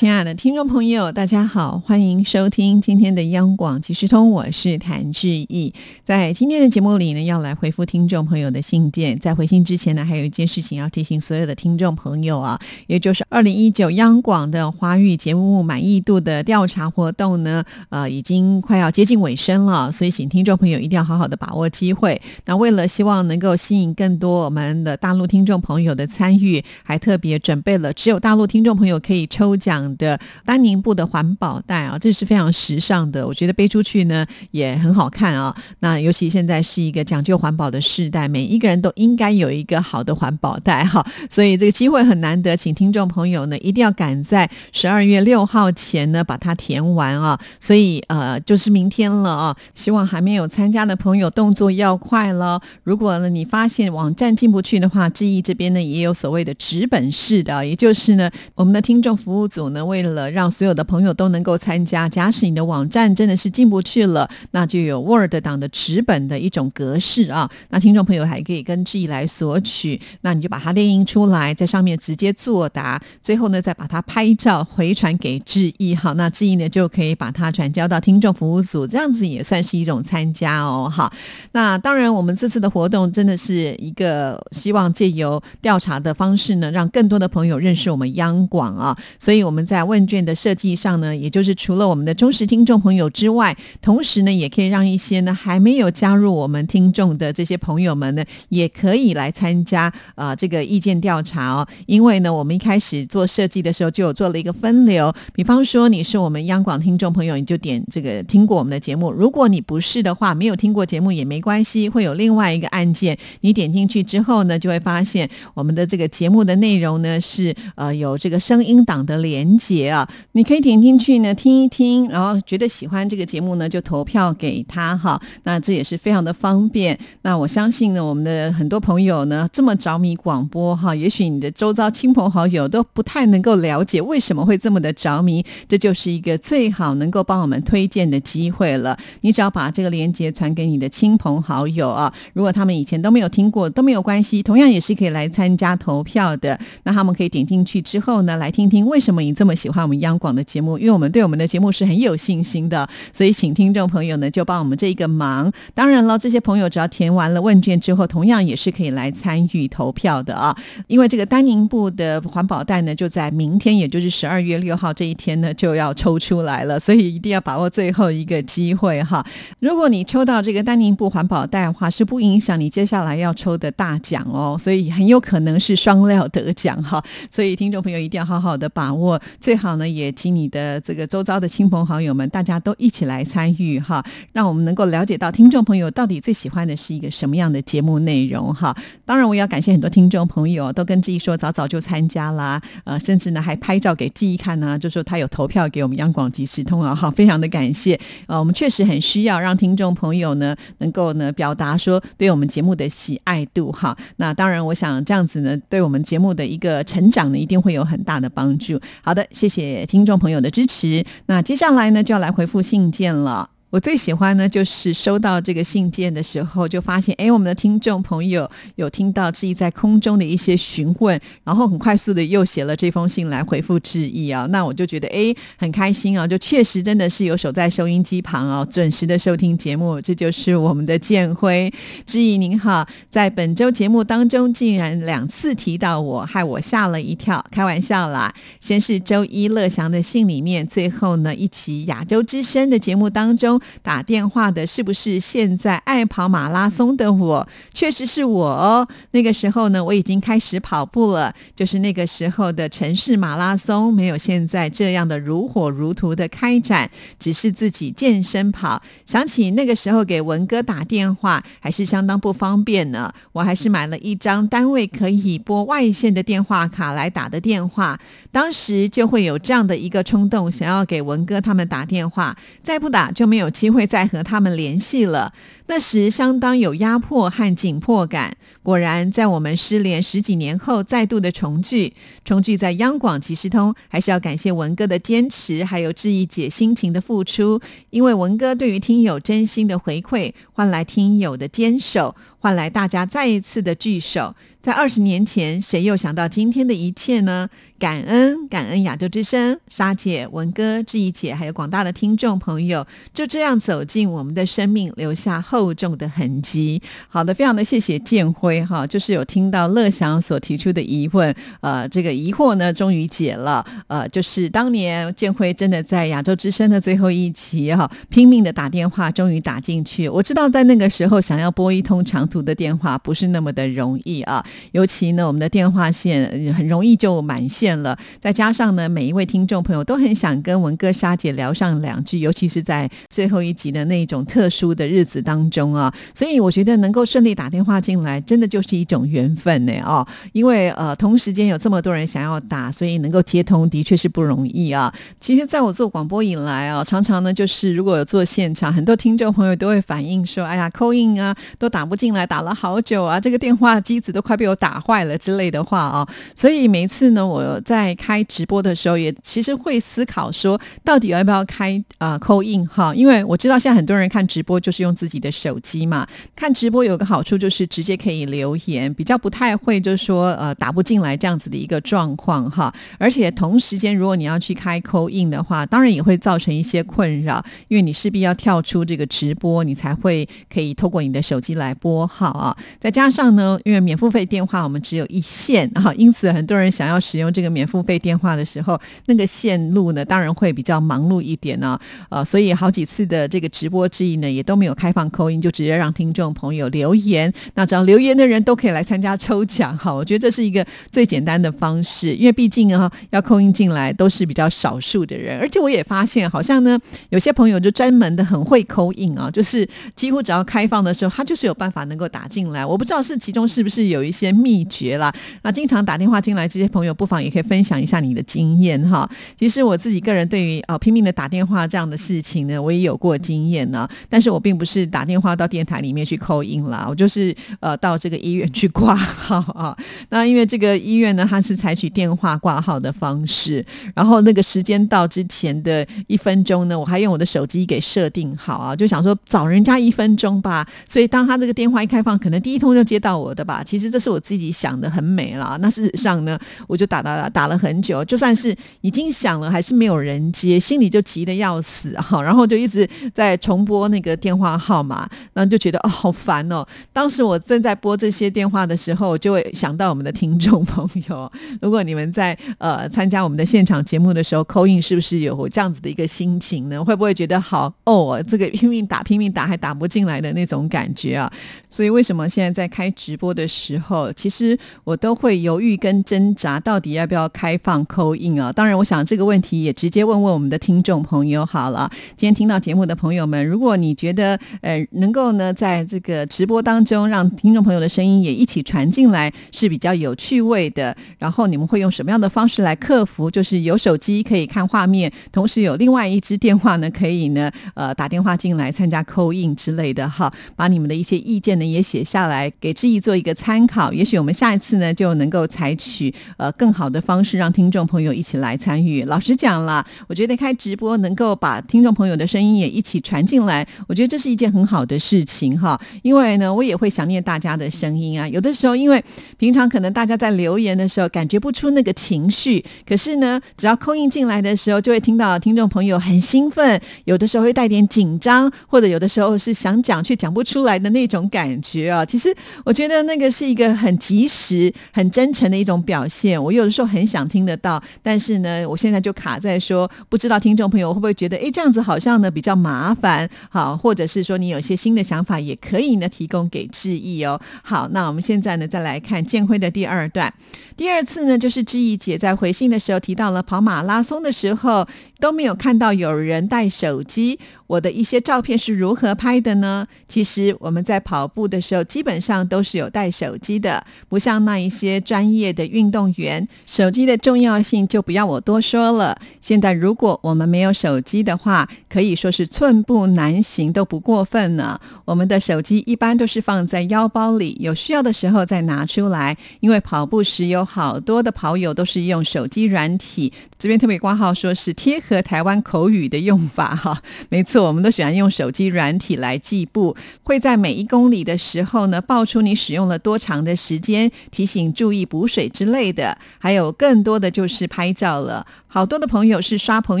亲爱的听众朋友，大家好，欢迎收听今天的央广即时通，我是谭志毅。在今天的节目里呢，要来回复听众朋友的信件。在回信之前呢，还有一件事情要提醒所有的听众朋友啊，也就是二零一九央广的华语节目满意度的调查活动呢，呃，已经快要接近尾声了，所以请听众朋友一定要好好的把握机会。那为了希望能够吸引更多我们的大陆听众朋友的参与，还特别准备了只有大陆听众朋友可以抽奖。的丹宁布的环保袋啊，这是非常时尚的，我觉得背出去呢也很好看啊。那尤其现在是一个讲究环保的时代，每一个人都应该有一个好的环保袋哈。所以这个机会很难得，请听众朋友呢一定要赶在十二月六号前呢把它填完啊。所以呃就是明天了啊，希望还没有参加的朋友动作要快了。如果呢你发现网站进不去的话，志毅这边呢也有所谓的纸本式的，也就是呢我们的听众服务组呢。为了让所有的朋友都能够参加，假使你的网站真的是进不去了，那就有 Word 档的纸本的一种格式啊。那听众朋友还可以跟志毅来索取，那你就把它列印出来，在上面直接作答，最后呢再把它拍照回传给志毅。好，那志毅呢就可以把它转交到听众服务组，这样子也算是一种参加哦。好，那当然我们这次的活动真的是一个希望借由调查的方式呢，让更多的朋友认识我们央广啊，所以我们。在问卷的设计上呢，也就是除了我们的忠实听众朋友之外，同时呢，也可以让一些呢还没有加入我们听众的这些朋友们呢，也可以来参加啊这个意见调查哦。因为呢，我们一开始做设计的时候就有做了一个分流，比方说你是我们央广听众朋友，你就点这个听过我们的节目；如果你不是的话，没有听过节目也没关系，会有另外一个按键，你点进去之后呢，就会发现我们的这个节目的内容呢是呃有这个声音档的连。节啊，你可以点进去呢听一听，然后觉得喜欢这个节目呢，就投票给他哈。那这也是非常的方便。那我相信呢，我们的很多朋友呢这么着迷广播哈，也许你的周遭亲朋好友都不太能够了解为什么会这么的着迷。这就是一个最好能够帮我们推荐的机会了。你只要把这个链接传给你的亲朋好友啊，如果他们以前都没有听过都没有关系，同样也是可以来参加投票的。那他们可以点进去之后呢，来听听为什么你这么。喜欢我们央广的节目，因为我们对我们的节目是很有信心的，所以请听众朋友呢就帮我们这一个忙。当然了，这些朋友只要填完了问卷之后，同样也是可以来参与投票的啊。因为这个丹宁布的环保袋呢，就在明天，也就是十二月六号这一天呢就要抽出来了，所以一定要把握最后一个机会哈。如果你抽到这个丹宁布环保袋的话，是不影响你接下来要抽的大奖哦，所以很有可能是双料得奖哈。所以听众朋友一定要好好的把握。最好呢，也请你的这个周遭的亲朋好友们，大家都一起来参与哈，让我们能够了解到听众朋友到底最喜欢的是一个什么样的节目内容哈。当然，我也要感谢很多听众朋友都跟志毅说早早就参加啦，呃，甚至呢还拍照给志毅看呢，就说他有投票给我们央广即时通啊，哈，非常的感谢。呃，我们确实很需要让听众朋友呢能够呢表达说对我们节目的喜爱度哈。那当然，我想这样子呢，对我们节目的一个成长呢，一定会有很大的帮助。好的。谢谢听众朋友的支持。那接下来呢，就要来回复信件了。我最喜欢呢，就是收到这个信件的时候，就发现，哎，我们的听众朋友有听到志毅在空中的一些询问，然后很快速的又写了这封信来回复志毅啊，那我就觉得，哎，很开心啊，就确实真的是有守在收音机旁啊，准时的收听节目，这就是我们的建辉。志毅您好，在本周节目当中竟然两次提到我，害我吓了一跳，开玩笑啦。先是周一乐祥的信里面，最后呢，一起亚洲之声的节目当中。打电话的是不是现在爱跑马拉松的我？确实是我哦。那个时候呢，我已经开始跑步了，就是那个时候的城市马拉松，没有现在这样的如火如荼的开展，只是自己健身跑。想起那个时候给文哥打电话，还是相当不方便呢。我还是买了一张单位可以拨外线的电话卡来打的电话。当时就会有这样的一个冲动，想要给文哥他们打电话，再不打就没有。机会再和他们联系了。那时相当有压迫和紧迫感。果然，在我们失联十几年后，再度的重聚，重聚在央广即时通，还是要感谢文哥的坚持，还有志毅姐辛勤的付出。因为文哥对于听友真心的回馈，换来听友的坚守，换来大家再一次的聚首。在二十年前，谁又想到今天的一切呢？感恩感恩亚洲之声，沙姐、文哥、志毅姐，还有广大的听众朋友，就这样走进我们的生命，留下厚重的痕迹。好的，非常的谢谢建辉哈，就是有听到乐祥所提出的疑问，呃，这个疑惑呢终于解了，呃，就是当年建辉真的在亚洲之声的最后一期哈，拼命的打电话，终于打进去。我知道在那个时候想要拨一通长途的电话不是那么的容易啊，尤其呢我们的电话线很容易就满线。了，再加上呢，每一位听众朋友都很想跟文哥、沙姐聊上两句，尤其是在最后一集的那种特殊的日子当中啊，所以我觉得能够顺利打电话进来，真的就是一种缘分呢哦。因为呃，同时间有这么多人想要打，所以能够接通的确是不容易啊。其实，在我做广播以来啊，常常呢，就是如果有做现场，很多听众朋友都会反映说：“哎呀，扣印啊，都打不进来，打了好久啊，这个电话机子都快被我打坏了之类的话啊。”所以每次呢，我在开直播的时候，也其实会思考说，到底要不要开啊扣印哈？因为我知道现在很多人看直播就是用自己的手机嘛。看直播有个好处就是直接可以留言，比较不太会就是说呃打不进来这样子的一个状况哈。而且同时间如果你要去开扣印的话，当然也会造成一些困扰，因为你势必要跳出这个直播，你才会可以透过你的手机来拨号啊。再加上呢，因为免付费电话我们只有一线哈，因此很多人想要使用这个免付费。电话的时候，那个线路呢，当然会比较忙碌一点呢。呃，所以好几次的这个直播之意呢，也都没有开放扣音，就直接让听众朋友留言。那只要留言的人都可以来参加抽奖哈。我觉得这是一个最简单的方式，因为毕竟啊，要扣音进来都是比较少数的人。而且我也发现，好像呢，有些朋友就专门的很会扣印啊，就是几乎只要开放的时候，他就是有办法能够打进来。我不知道是其中是不是有一些秘诀啦。那经常打电话进来这些朋友，不妨也可以分享。一下你的经验哈，其实我自己个人对于啊拼命的打电话这样的事情呢，我也有过经验呢。但是我并不是打电话到电台里面去扣音啦，我就是呃到这个医院去挂号啊。那因为这个医院呢，它是采取电话挂号的方式，然后那个时间到之前的一分钟呢，我还用我的手机给设定好啊，就想说早人家一分钟吧。所以当他这个电话一开放，可能第一通就接到我的吧。其实这是我自己想的很美了。那事实上呢，我就打到打打了很。久，就算是已经响了，还是没有人接，心里就急得要死哈，然后就一直在重拨那个电话号码，然后就觉得哦好烦哦。当时我正在拨这些电话的时候，就会想到我们的听众朋友，如果你们在呃参加我们的现场节目的时候，扣印是不是有这样子的一个心情呢？会不会觉得好哦，这个拼命打拼命打还打不进来的那种感觉啊？所以为什么现在在开直播的时候，其实我都会犹豫跟挣扎，到底要不要开？放扣印啊！当然，我想这个问题也直接问问我们的听众朋友好了。今天听到节目的朋友们，如果你觉得呃能够呢在这个直播当中让听众朋友的声音也一起传进来是比较有趣味的，然后你们会用什么样的方式来克服？就是有手机可以看画面，同时有另外一支电话呢可以呢呃打电话进来参加扣印之类的哈。把你们的一些意见呢也写下来，给志毅做一个参考。也许我们下一次呢就能够采取呃更好的方式让。听众朋友一起来参与。老实讲了，我觉得开直播能够把听众朋友的声音也一起传进来，我觉得这是一件很好的事情哈。因为呢，我也会想念大家的声音啊。有的时候，因为平常可能大家在留言的时候感觉不出那个情绪，可是呢，只要扣印进来的时候，就会听到听众朋友很兴奋，有的时候会带点紧张，或者有的时候是想讲却讲不出来的那种感觉啊。其实我觉得那个是一个很及时、很真诚的一种表现。我有的时候很想听。得到，但是呢，我现在就卡在说，不知道听众朋友会不会觉得，哎，这样子好像呢比较麻烦，好，或者是说你有些新的想法，也可以呢提供给志毅哦。好，那我们现在呢再来看建辉的第二段，第二次呢就是志毅姐在回信的时候提到了跑马拉松的时候都没有看到有人带手机。我的一些照片是如何拍的呢？其实我们在跑。步的时候，基本上都是有带手机的，不像那一些专业的运动员，手机的重要性就不要我多说了。现在如果我们没有手机的话，可以说是寸步难行都不过分呢。我们的手机一般都是放在腰包里，有需要的时候再拿出来。因为跑步时有好多的跑友都是用手机软体，这边特别挂号说是贴合台湾口语的用法哈。没错，我们都喜欢用手机软体来计步，会在每一公里的时候呢报出你使用了多长的时间，提醒注意补水之类的。还有更多的就是拍照了。好多的朋友是刷朋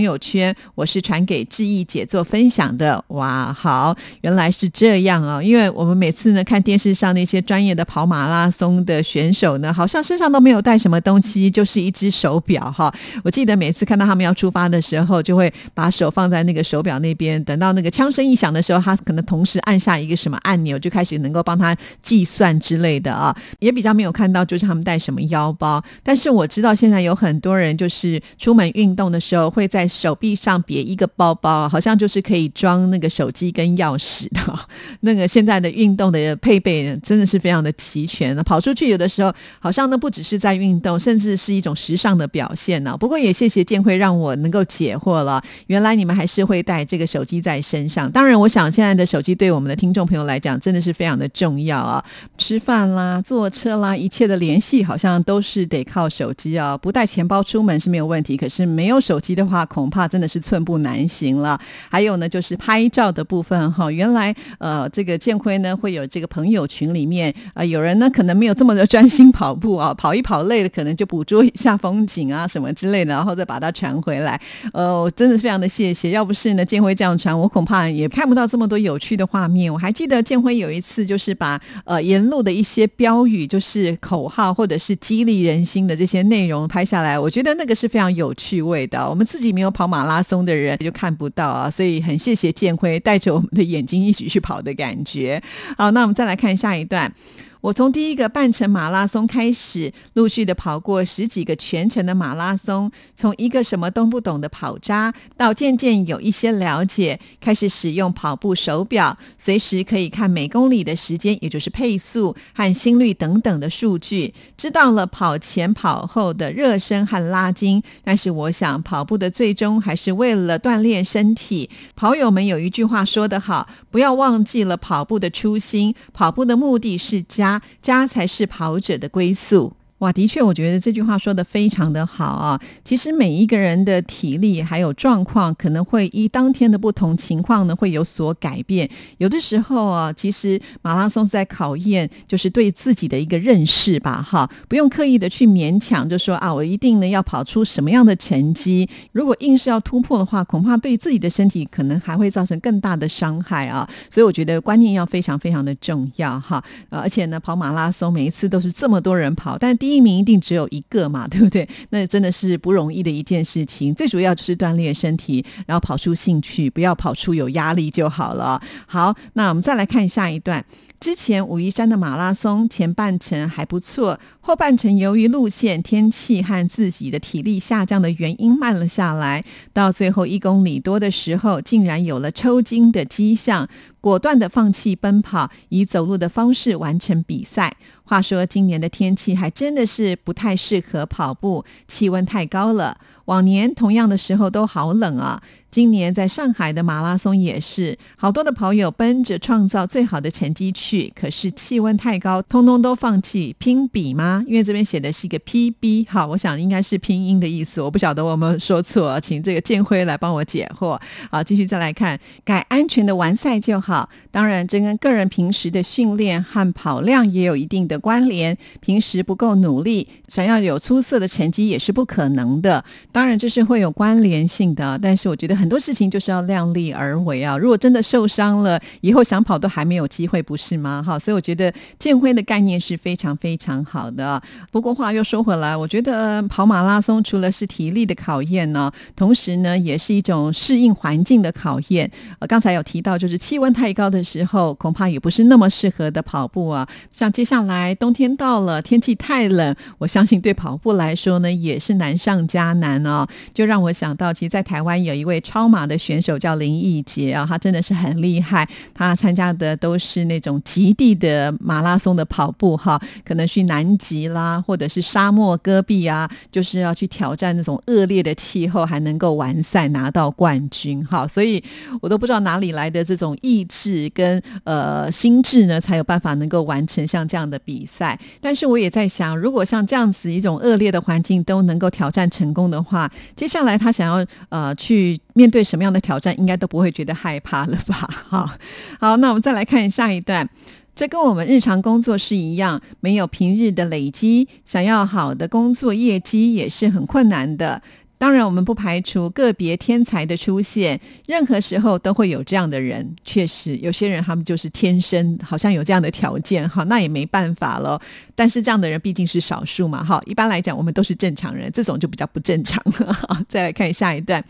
友圈，我是传给志毅姐做分享的。哇，好，原来是这样啊！因为我们每次呢看电视上那些专业的跑马拉松的选手呢，好像身上都没有带什么东西，就是一只手表哈。我记得每次看到他们要出发的时候，就会把手放在那个手表那边，等到那个枪声一响的时候，他可能同时按下一个什么按钮，就开始能够帮他计算之类的啊。也比较没有看到就是他们带什么腰包，但是我知道现在有很多人就是出门。运动的时候会在手臂上别一个包包，好像就是可以装那个手机跟钥匙的。那个现在的运动的配备真的是非常的齐全。跑出去有的时候好像呢不只是在运动，甚至是一种时尚的表现呢。不过也谢谢建辉让我能够解惑了，原来你们还是会带这个手机在身上。当然，我想现在的手机对我们的听众朋友来讲真的是非常的重要啊！吃饭啦、坐车啦，一切的联系好像都是得靠手机啊。不带钱包出门是没有问题，可是没有手机的话，恐怕真的是寸步难行了。还有呢，就是拍照的部分哈。原来呃，这个建辉呢会有这个朋友群里面啊，有人呢可能没有这么的专心跑步啊，跑一跑累了，可能就捕捉一下风景啊什么之类的，然后再把它传回来。呃，我真的是非常的谢谢。要不是呢建辉这样传，我恐怕也看不到这么多有趣的画面。我还记得建辉有一次就是把呃沿路的一些标语，就是口号或者是激励人心的这些内容拍下来，我觉得那个是非常有。趣味的，我们自己没有跑马拉松的人就看不到啊，所以很谢谢建辉带着我们的眼睛一起去跑的感觉。好，那我们再来看下一段。我从第一个半程马拉松开始，陆续的跑过十几个全程的马拉松。从一个什么都不懂的跑渣，到渐渐有一些了解，开始使用跑步手表，随时可以看每公里的时间，也就是配速和心率等等的数据，知道了跑前跑后的热身和拉筋。但是我想，跑步的最终还是为了锻炼身体。跑友们有一句话说得好：不要忘记了跑步的初心，跑步的目的是加家。才是跑者的归宿。哇，的确，我觉得这句话说的非常的好啊。其实每一个人的体力还有状况，可能会依当天的不同情况呢，会有所改变。有的时候啊，其实马拉松是在考验，就是对自己的一个认识吧，哈，不用刻意的去勉强，就说啊，我一定呢要跑出什么样的成绩。如果硬是要突破的话，恐怕对自己的身体可能还会造成更大的伤害啊。所以我觉得观念要非常非常的重要哈。而且呢，跑马拉松每一次都是这么多人跑，但第一名一定只有一个嘛，对不对？那真的是不容易的一件事情。最主要就是锻炼身体，然后跑出兴趣，不要跑出有压力就好了。好，那我们再来看下一段。之前武夷山的马拉松前半程还不错，后半程由于路线、天气和自己的体力下降的原因慢了下来。到最后一公里多的时候，竟然有了抽筋的迹象，果断的放弃奔跑，以走路的方式完成比赛。话说今年的天气还真的是不太适合跑步，气温太高了。往年同样的时候都好冷啊。今年在上海的马拉松也是，好多的跑友奔着创造最好的成绩去，可是气温太高，通通都放弃拼比吗？因为这边写的是一个 PB，好，我想应该是拼音的意思，我不晓得我们说错，请这个建辉来帮我解惑。好，继续再来看，改安全的完赛就好。当然，这跟个人平时的训练和跑量也有一定的关联。平时不够努力，想要有出色的成绩也是不可能的。当然，这是会有关联性的，但是我觉得。很多事情就是要量力而为啊！如果真的受伤了，以后想跑都还没有机会，不是吗？哈，所以我觉得建辉的概念是非常非常好的。不过话又说回来，我觉得跑马拉松除了是体力的考验呢，同时呢也是一种适应环境的考验。呃，刚才有提到，就是气温太高的时候，恐怕也不是那么适合的跑步啊。像接下来冬天到了，天气太冷，我相信对跑步来说呢，也是难上加难哦。就让我想到，其实，在台湾有一位超马的选手叫林奕杰啊，他真的是很厉害。他参加的都是那种极地的马拉松的跑步哈，可能去南极啦，或者是沙漠戈壁啊，就是要去挑战那种恶劣的气候，还能够完赛拿到冠军哈。所以我都不知道哪里来的这种意志跟呃心智呢，才有办法能够完成像这样的比赛。但是我也在想，如果像这样子一种恶劣的环境都能够挑战成功的话，接下来他想要呃去面对什么样的挑战，应该都不会觉得害怕了吧？好，好，那我们再来看下一段，这跟我们日常工作是一样，没有平日的累积，想要好的工作业绩也是很困难的。当然，我们不排除个别天才的出现，任何时候都会有这样的人。确实，有些人他们就是天生好像有这样的条件，哈，那也没办法了。但是这样的人毕竟是少数嘛，哈。一般来讲，我们都是正常人，这种就比较不正常了。再来看下一段，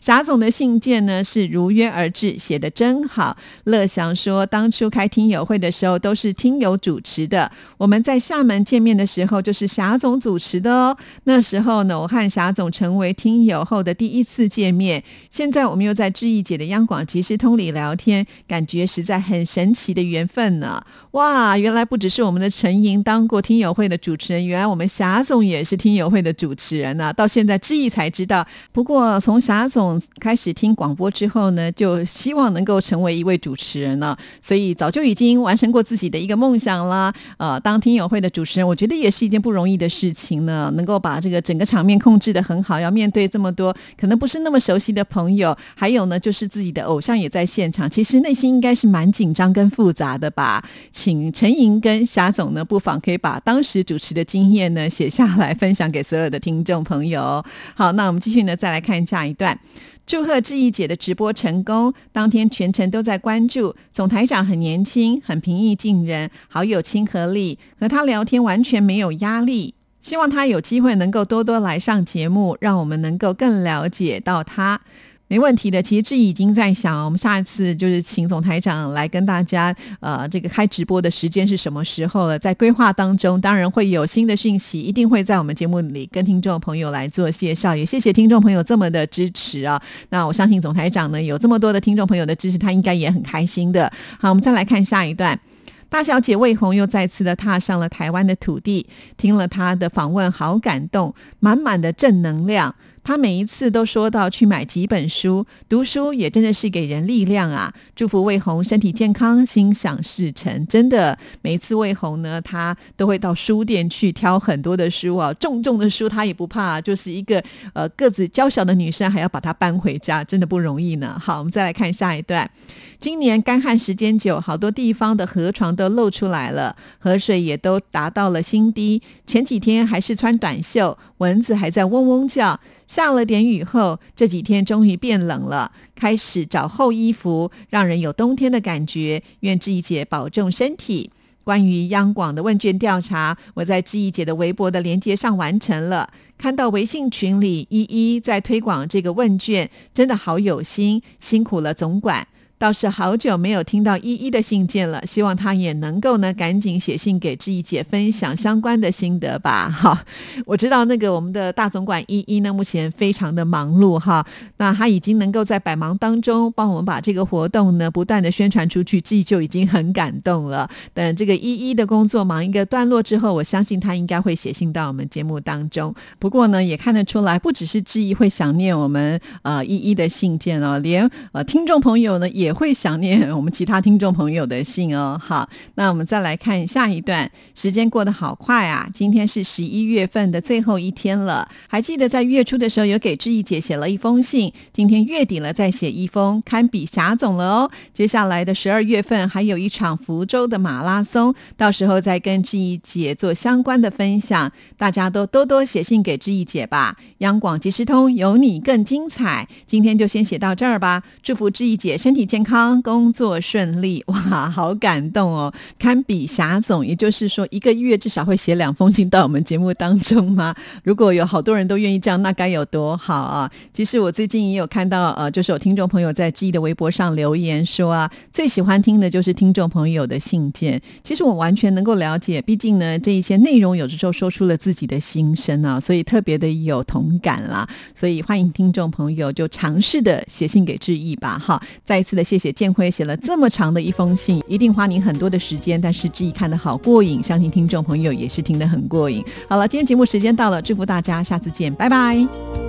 霞总的信件呢是如约而至，写的真好。乐祥说，当初开听友会的时候都是听友主持的，我们在厦门见面的时候就是霞总主持的哦。那时候呢，我和霞总成为听友后的第一次见面，现在我们又在志毅姐的央广即时通里聊天，感觉实在很神奇的缘分呢！哇，原来不只是我们的陈莹当过听友会的主持人，原来我们霞总也是听友会的主持人呢。到现在志毅才知道，不过从霞总开始听广播之后呢，就希望能够成为一位主持人了，所以早就已经完成过自己的一个梦想啦。呃，当听友会的主持人，我觉得也是一件不容易的事情呢，能够把这个整个场面控制的很好，要面。面对这么多可能不是那么熟悉的朋友，还有呢，就是自己的偶像也在现场，其实内心应该是蛮紧张跟复杂的吧。请陈莹跟霞总呢，不妨可以把当时主持的经验呢写下来，分享给所有的听众朋友。好，那我们继续呢，再来看下一段。祝贺志毅姐的直播成功，当天全程都在关注。总台长很年轻，很平易近人，好有亲和力，和他聊天完全没有压力。希望他有机会能够多多来上节目，让我们能够更了解到他。没问题的，其实志毅已经在想，我们下一次就是请总台长来跟大家，呃，这个开直播的时间是什么时候了？在规划当中，当然会有新的讯息，一定会在我们节目里跟听众朋友来做介绍。也谢谢听众朋友这么的支持啊！那我相信总台长呢，有这么多的听众朋友的支持，他应该也很开心的。好，我们再来看下一段。大小姐魏红又再次的踏上了台湾的土地，听了她的访问，好感动，满满的正能量。他每一次都说到去买几本书，读书也真的是给人力量啊！祝福魏红身体健康，心想事成。真的，每一次魏红呢，他都会到书店去挑很多的书啊，重重的书他也不怕，就是一个呃个子娇小的女生还要把它搬回家，真的不容易呢。好，我们再来看下一段。今年干旱时间久，好多地方的河床都露出来了，河水也都达到了新低。前几天还是穿短袖，蚊子还在嗡嗡叫。下了点雨后，这几天终于变冷了，开始找厚衣服，让人有冬天的感觉。愿志怡姐保重身体。关于央广的问卷调查，我在志怡姐的微博的连接上完成了。看到微信群里依依在推广这个问卷，真的好有心，辛苦了总管。倒是好久没有听到依依的信件了，希望她也能够呢赶紧写信给志毅姐分享相关的心得吧。哈，我知道那个我们的大总管依依呢，目前非常的忙碌哈，那他已经能够在百忙当中帮我们把这个活动呢不断的宣传出去，志毅就已经很感动了。等这个依依的工作忙一个段落之后，我相信他应该会写信到我们节目当中。不过呢，也看得出来，不只是志毅会想念我们呃依依的信件哦，连呃听众朋友呢也。也会想念我们其他听众朋友的信哦。好，那我们再来看下一段。时间过得好快啊！今天是十一月份的最后一天了。还记得在月初的时候有给志毅姐写了一封信，今天月底了再写一封，堪比霞总了哦。接下来的十二月份还有一场福州的马拉松，到时候再跟志毅姐做相关的分享。大家都多多写信给志毅姐吧。央广即时通有你更精彩。今天就先写到这儿吧。祝福志毅姐身体健。健康，工作顺利。哇，好感动哦，堪比霞总。也就是说，一个月至少会写两封信到我们节目当中吗？如果有好多人都愿意这样，那该有多好啊！其实我最近也有看到，呃，就是有听众朋友在志毅的微博上留言说啊，最喜欢听的就是听众朋友的信件。其实我完全能够了解，毕竟呢，这一些内容有的时候说出了自己的心声啊，所以特别的有同感啦。所以欢迎听众朋友就尝试的写信给志毅吧。好，再一次的谢谢建辉写了这么长的一封信，一定花您很多的时间，但是志毅看的好过瘾，相信听众朋友也是听得很过瘾。好了，今天节目时间到了，祝福大家，下次见，拜拜。